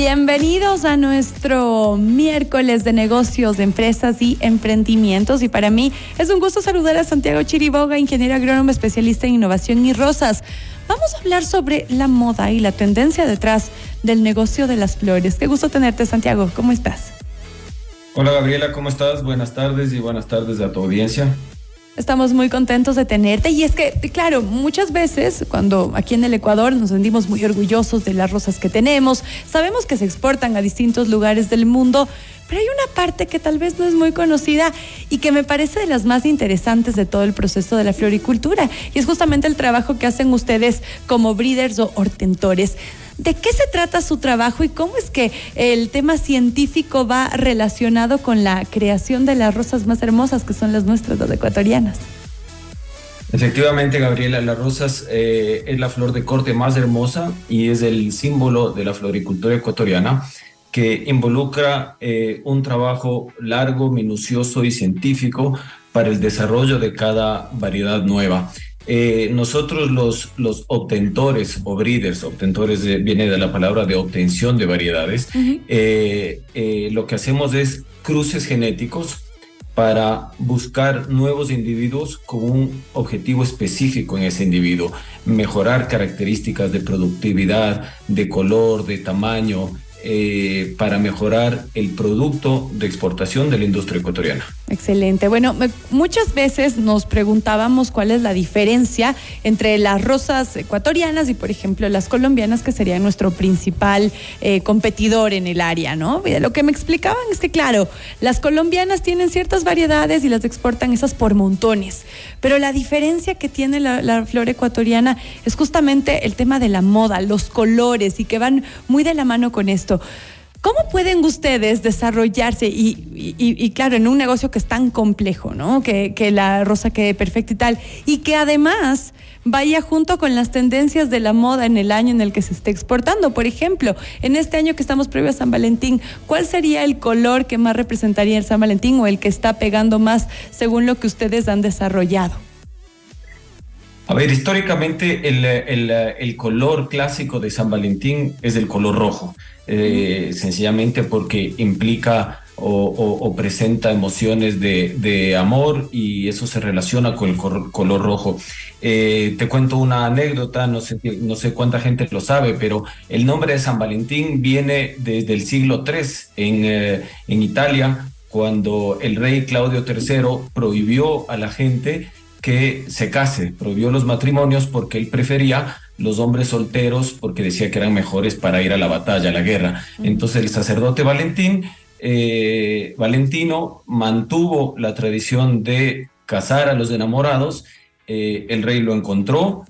Bienvenidos a nuestro miércoles de negocios, de empresas y emprendimientos. Y para mí es un gusto saludar a Santiago Chiriboga, ingeniero agrónomo especialista en innovación y rosas. Vamos a hablar sobre la moda y la tendencia detrás del negocio de las flores. Qué gusto tenerte, Santiago. ¿Cómo estás? Hola, Gabriela. ¿Cómo estás? Buenas tardes y buenas tardes a tu audiencia. Estamos muy contentos de tenerte. Y es que, claro, muchas veces cuando aquí en el Ecuador nos sentimos muy orgullosos de las rosas que tenemos, sabemos que se exportan a distintos lugares del mundo, pero hay una parte que tal vez no es muy conocida y que me parece de las más interesantes de todo el proceso de la floricultura y es justamente el trabajo que hacen ustedes como breeders o hortentores. ¿De qué se trata su trabajo y cómo es que el tema científico va relacionado con la creación de las rosas más hermosas que son las nuestras, las ecuatorianas? Efectivamente, Gabriela, las rosas eh, es la flor de corte más hermosa y es el símbolo de la floricultura ecuatoriana que involucra eh, un trabajo largo, minucioso y científico para el desarrollo de cada variedad nueva. Eh, nosotros los, los obtentores o breeders, obtentores viene de la palabra de obtención de variedades, eh, eh, lo que hacemos es cruces genéticos para buscar nuevos individuos con un objetivo específico en ese individuo, mejorar características de productividad, de color, de tamaño, eh, para mejorar el producto de exportación de la industria ecuatoriana. Excelente. Bueno, muchas veces nos preguntábamos cuál es la diferencia entre las rosas ecuatorianas y, por ejemplo, las colombianas, que sería nuestro principal eh, competidor en el área, ¿no? Lo que me explicaban es que, claro, las colombianas tienen ciertas variedades y las exportan esas por montones, pero la diferencia que tiene la, la flor ecuatoriana es justamente el tema de la moda, los colores y que van muy de la mano con esto. ¿Cómo pueden ustedes desarrollarse y, claro, en un negocio que es tan complejo, ¿no? Que, la rosa quede perfecta y tal, y que además vaya junto con las tendencias de la moda en el año en el que se esté exportando. Por ejemplo, en este año que estamos previo a San Valentín, ¿cuál sería el color que más representaría el San Valentín o el que está pegando más según lo que ustedes han desarrollado? A ver, históricamente el, color clásico de San Valentín es el color rojo, eh, sencillamente porque implica o, presenta emociones de, amor y eso se relaciona con el color rojo. Eh, te cuento una anécdota, no sé, no sé cuánta gente lo sabe, pero el nombre de San Valentín viene desde el siglo III en, eh, en Italia, cuando el rey Claudio III prohibió a la gente que se case, prohibió los matrimonios porque él prefería los hombres solteros porque decía que eran mejores para ir a la batalla, a la guerra. Entonces el sacerdote Valentín, eh, Valentino mantuvo la tradición de casar a los enamorados, eh, el rey lo encontró,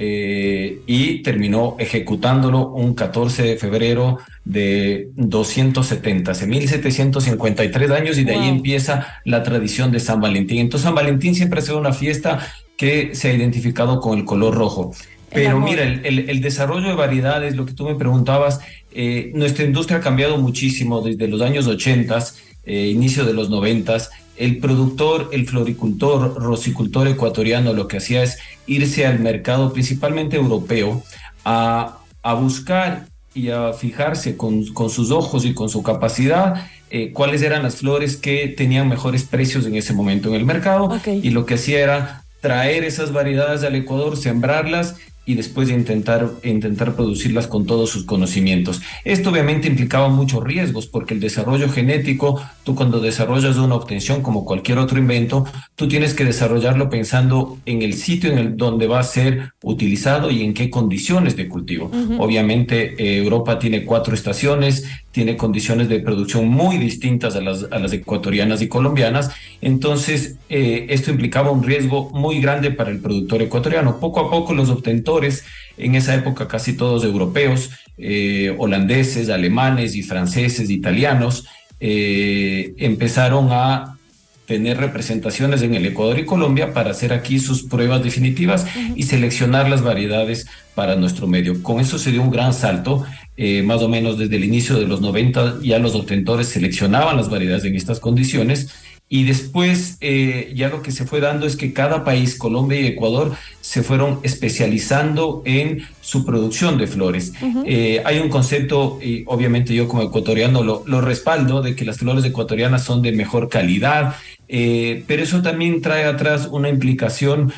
eh, y terminó ejecutándolo un 14 de febrero de 270, 1753 años y de ahí empieza la tradición de San Valentín. Entonces San Valentín siempre ha sido una fiesta que se ha identificado con el color rojo. Pero mira, el, desarrollo de variedades, lo que tú me preguntabas, eh, nuestra industria ha cambiado muchísimo desde los años 80, eh, inicio de los 90 el productor, el floricultor, rosicultor ecuatoriano lo que hacía es irse al mercado principalmente europeo a, buscar y a fijarse con, sus ojos y con su capacidad eh, cuáles eran las flores que tenían mejores precios en ese momento en el mercado y lo que hacía era traer esas variedades al Ecuador, sembrarlas y después de intentar, intentar producirlas con todos sus conocimientos. Esto obviamente implicaba muchos riesgos porque el desarrollo genético, tú cuando desarrollas una obtención como cualquier otro invento, tú tienes que desarrollarlo pensando en el sitio en el donde va a ser utilizado y en qué condiciones de cultivo. Obviamente eh, Europa tiene cuatro estaciones, tiene condiciones de producción muy distintas a las, a las ecuatorianas y colombianas, entonces eh, esto implicaba un riesgo muy grande para el productor ecuatoriano. Poco a poco los obtentores, en esa época casi todos europeos, eh, holandeses, alemanes y franceses, italianos, eh, empezaron a tener representaciones en el Ecuador y Colombia para hacer aquí sus pruebas definitivas y seleccionar las variedades para nuestro medio. Con eso se dio un gran salto. Eh, más o menos desde el inicio de los 90 ya los obtentores seleccionaban las variedades en estas condiciones. Y después eh, ya lo que se fue dando es que cada país, Colombia y Ecuador, se fueron especializando en su producción de flores. Eh, hay un concepto, y obviamente yo como ecuatoriano lo, lo, respaldo, de que las flores ecuatorianas son de mejor calidad, eh, pero eso también trae atrás una implicación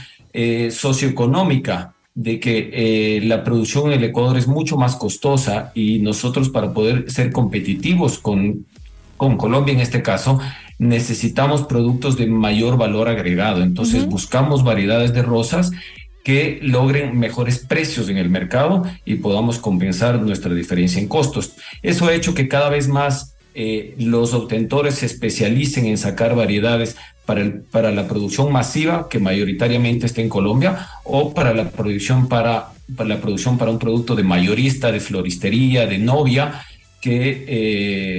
socioeconómica de que la producción en el Ecuador es mucho más costosa y nosotros para poder ser competitivos con, con Colombia en este caso, necesitamos productos de mayor valor agregado. Entonces buscamos variedades de rosas que logren mejores precios en el mercado y podamos compensar nuestra diferencia en costos. Eso ha hecho que cada vez más eh, los obtentores se especialicen en sacar variedades para, el, para la producción masiva, que mayoritariamente está en Colombia, o para la producción para, para la producción para un producto de mayorista, de floristería, de novia, que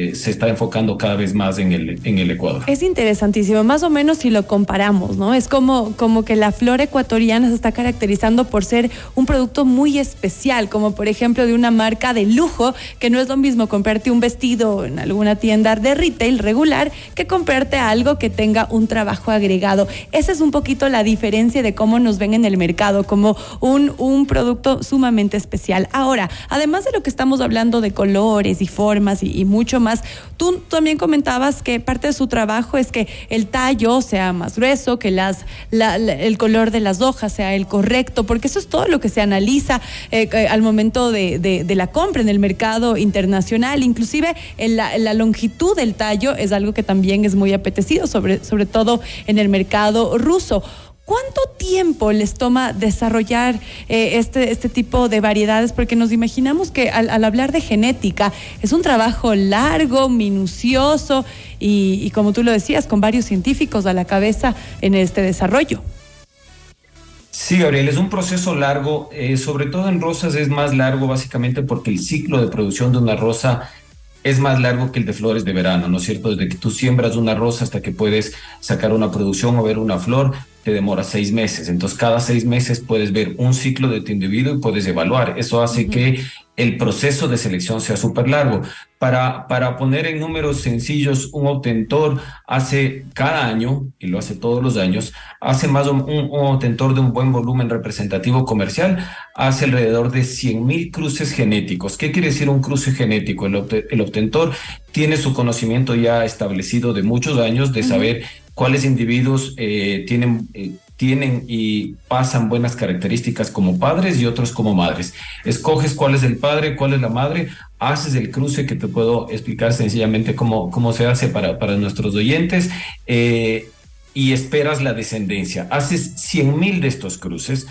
eh, se está enfocando cada vez más en el, en el Ecuador. Es interesantísimo, más o menos si lo comparamos, ¿no? Es como, como que la flor ecuatoriana se está caracterizando por ser un producto muy especial, como por ejemplo de una marca de lujo, que no es lo mismo comprarte un vestido en alguna tienda de retail regular que comprarte algo que tenga un trabajo agregado. Esa es un poquito la diferencia de cómo nos ven en el mercado, como un, un producto sumamente especial. Ahora, además de lo que estamos hablando de colores y formas y, mucho más. Tú también comentabas que parte de su trabajo es que el tallo sea más grueso, que las, el color de las hojas sea el correcto, porque eso es todo lo que se analiza eh, eh, al momento de, la compra en el mercado internacional. Inclusive la, la, longitud del tallo es algo que también es muy apetecido, sobre, sobre todo en el mercado ruso. ¿Cuánto tiempo les toma desarrollar eh, este, este tipo de variedades? Porque nos imaginamos que al, hablar de genética es un trabajo largo, minucioso y, como tú lo decías, con varios científicos a la cabeza en este desarrollo. Sí, Gabriel, es un proceso largo, eh, sobre todo en rosas es más largo básicamente porque el ciclo de producción de una rosa es más largo que el de flores de verano, ¿no es cierto? Desde que tú siembras una rosa hasta que puedes sacar una producción o ver una flor, te demora seis meses. Entonces, cada seis meses puedes ver un ciclo de tu individuo y puedes evaluar. Eso hace que el proceso de selección sea súper largo. Para, para poner en números sencillos, un obtentor hace cada año, y lo hace todos los años, hace más un, un, obtentor de un buen volumen representativo comercial, hace alrededor de 100 mil cruces genéticos. ¿Qué quiere decir un cruce genético? El, el obtentor tiene su conocimiento ya establecido de muchos años de saber cuáles individuos eh, tienen, eh, tienen y pasan buenas características como padres y otros como madres. Escoges cuál es el padre, cuál es la madre, haces el cruce que te puedo explicar sencillamente cómo, cómo se hace para, para nuestros oyentes. Eh, y esperas la descendencia. Haces 100 mil de estos cruces.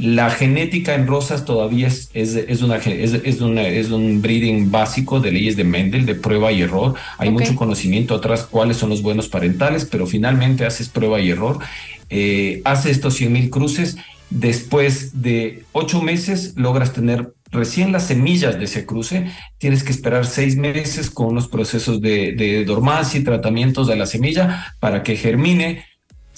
La genética en rosas todavía es, es, una, es, una, es un breeding básico de leyes de Mendel, de prueba y error. Hay mucho conocimiento atrás cuáles son los buenos parentales, pero finalmente haces prueba y error. Eh, haces estos 100 mil cruces. Después de ocho meses logras tener recién las semillas de ese cruce, tienes que esperar seis meses con unos procesos de, de dormancia y tratamientos de la semilla para que germine.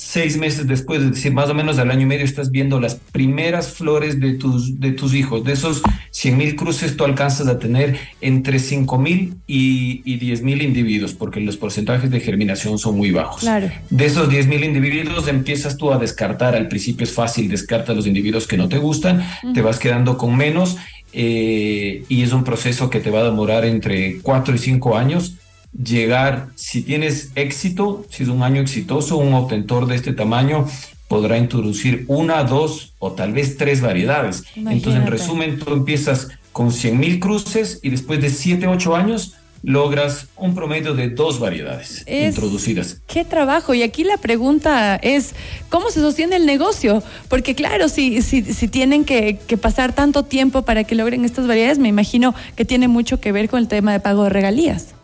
Seis meses después, es decir, más o menos al año y medio, estás viendo las primeras flores de tus, de tus hijos. De esos 100 mil cruces, tú alcanzas a tener entre 5 mil y, y 10 mil individuos, porque los porcentajes de germinación son muy bajos. De esos 10 mil individuos, empiezas tú a descartar. Al principio es fácil, descarta los individuos que no te gustan, te vas quedando con menos eh, y es un proceso que te va a demorar entre cuatro y cinco años. Llegar, si tienes éxito, si es un año exitoso, un obtentor de este tamaño podrá introducir una, dos o tal vez tres variedades. Entonces, en resumen, tú empiezas con 100 mil cruces y después de siete, ocho años logras un promedio de dos variedades introducidas. Qué trabajo. Y aquí la pregunta es, ¿cómo se sostiene el negocio? Porque claro, si, si, si tienen que, que, pasar tanto tiempo para que logren estas variedades, me imagino que tiene mucho que ver con el tema de pago de regalías.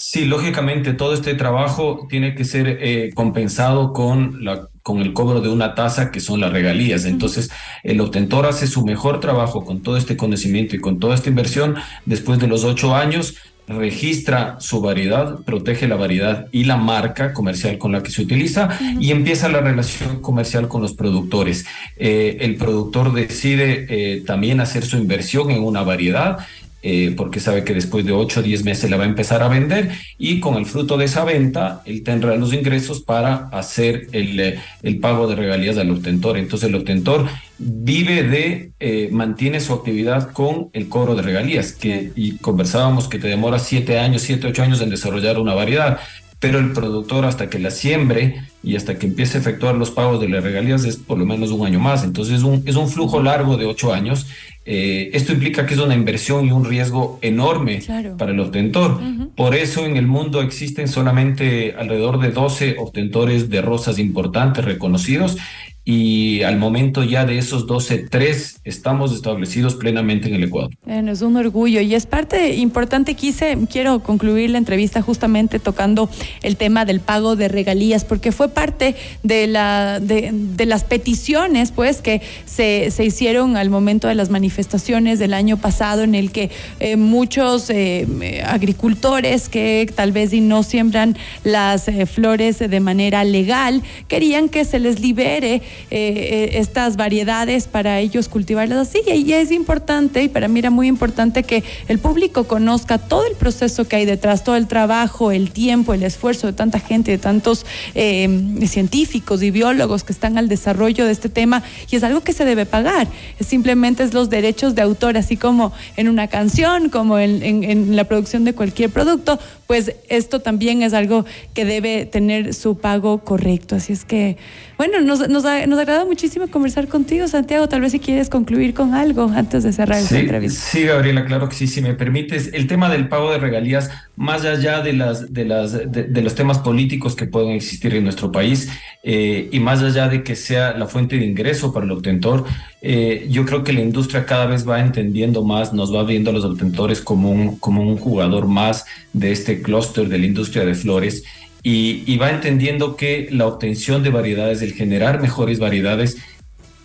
Sí, lógicamente todo este trabajo tiene que ser eh, compensado con la con el cobro de una tasa que son las regalías. Entonces, el obtentor hace su mejor trabajo con todo este conocimiento y con toda esta inversión. Después de los ocho años, registra su variedad, protege la variedad y la marca comercial con la que se utiliza y empieza la relación comercial con los productores. Eh, el productor decide eh, también hacer su inversión en una variedad eh, porque sabe que después de 8 o 10 meses la va a empezar a vender y con el fruto de esa venta, él tendrá los ingresos para hacer el, eh, el pago de regalías al obtentor. Entonces el obtentor vive de, eh, mantiene su actividad con el cobro de regalías, que, y conversábamos que te demora 7 años, 7, 8 años en desarrollar una variedad pero el productor hasta que la siembre y hasta que empiece a efectuar los pagos de las regalías es por lo menos un año más. Entonces es un, es un flujo largo de ocho años. Eh, esto implica que es una inversión y un riesgo enorme para el obtentor. Por eso en el mundo existen solamente alrededor de 12 obtentores de rosas importantes reconocidos y al momento ya de esos 12, tres estamos establecidos plenamente en el Ecuador. Bueno, es un orgullo y es parte importante. Quise, quiero concluir la entrevista justamente tocando el tema del pago de regalías, porque fue parte de, la, de, las peticiones pues, que se, se, hicieron al momento de las manifestaciones del año pasado, en el que eh, muchos eh, agricultores que tal vez no siembran las eh, flores de manera legal, querían que se les libere eh, eh, estas variedades para ellos cultivarlas así. Y es importante, y para mí era muy importante que el público conozca todo el proceso que hay detrás, todo el trabajo, el tiempo, el esfuerzo de tanta gente, de tantos eh, científicos y biólogos que están al desarrollo de este tema. Y es algo que se debe pagar. simplemente es los derechos de autor, así como en una canción, como en, la producción de cualquier producto, pues esto también es algo que debe tener su pago correcto. Así es que, bueno, nos, nos, nos agrada muchísimo conversar contigo, Santiago. Tal vez si quieres concluir con algo antes de cerrar esta entrevista. Sí, Gabriela, claro que sí, si me permites. El tema del pago de regalías, más allá de, las, de, las, de, los temas políticos que pueden existir en nuestro país eh, y más allá de que sea la fuente de ingreso para el obtentor, eh, yo creo que la industria cada vez va entendiendo más, nos va viendo a los obtentores como un, como un jugador más de este clúster de la industria de flores y, va entendiendo que la obtención de variedades, el generar mejores variedades,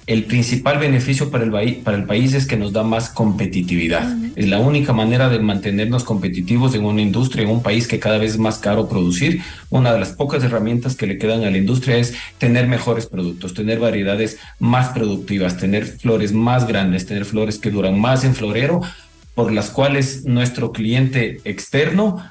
el principal beneficio para el, para el país es que nos da más competitividad. Es la única manera de mantenernos competitivos en una industria, en un país que cada vez es más caro producir. Una de las pocas herramientas que le quedan a la industria es tener mejores productos, tener variedades más productivas, tener flores más grandes, tener flores que duran más en florero, por las cuales nuestro cliente externo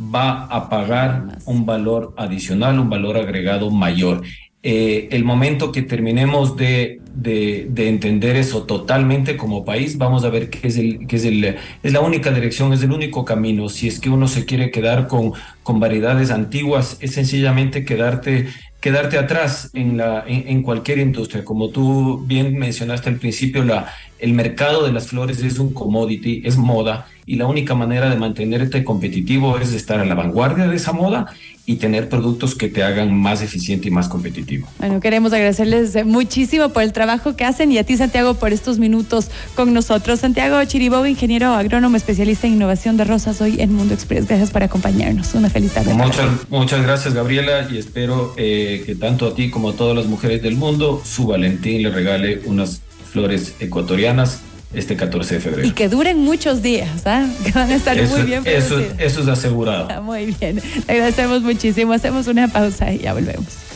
va a pagar un valor adicional, un valor agregado mayor. Eh, el momento que terminemos de, de, entender eso totalmente como país, vamos a ver que es, el, que es, el, es la única dirección, es el único camino. Si es que uno se quiere quedar con, con variedades antiguas, es sencillamente quedarte quedarte atrás en, la, en, cualquier industria. Como tú bien mencionaste al principio, la, el mercado de las flores es un commodity, es moda, y la única manera de mantenerte competitivo es estar a la vanguardia de esa moda y tener productos que te hagan más eficiente y más competitivo. Bueno, queremos agradecerles muchísimo por el trabajo que hacen y a ti, Santiago, por estos minutos con nosotros. Santiago Chiribó, ingeniero agrónomo, especialista en innovación de rosas, hoy en Mundo Express. Gracias por acompañarnos. Una feliz tarde. Muchas, muchas gracias, Gabriela, y espero eh, que tanto a ti como a todas las mujeres del mundo, su Valentín le regale unas flores ecuatorianas este 14 de febrero. Y que duren muchos días, ¿ah? que van a estar muy bien. Eso, eso es asegurado. muy bien. agradecemos muchísimo. Hacemos una pausa y ya volvemos.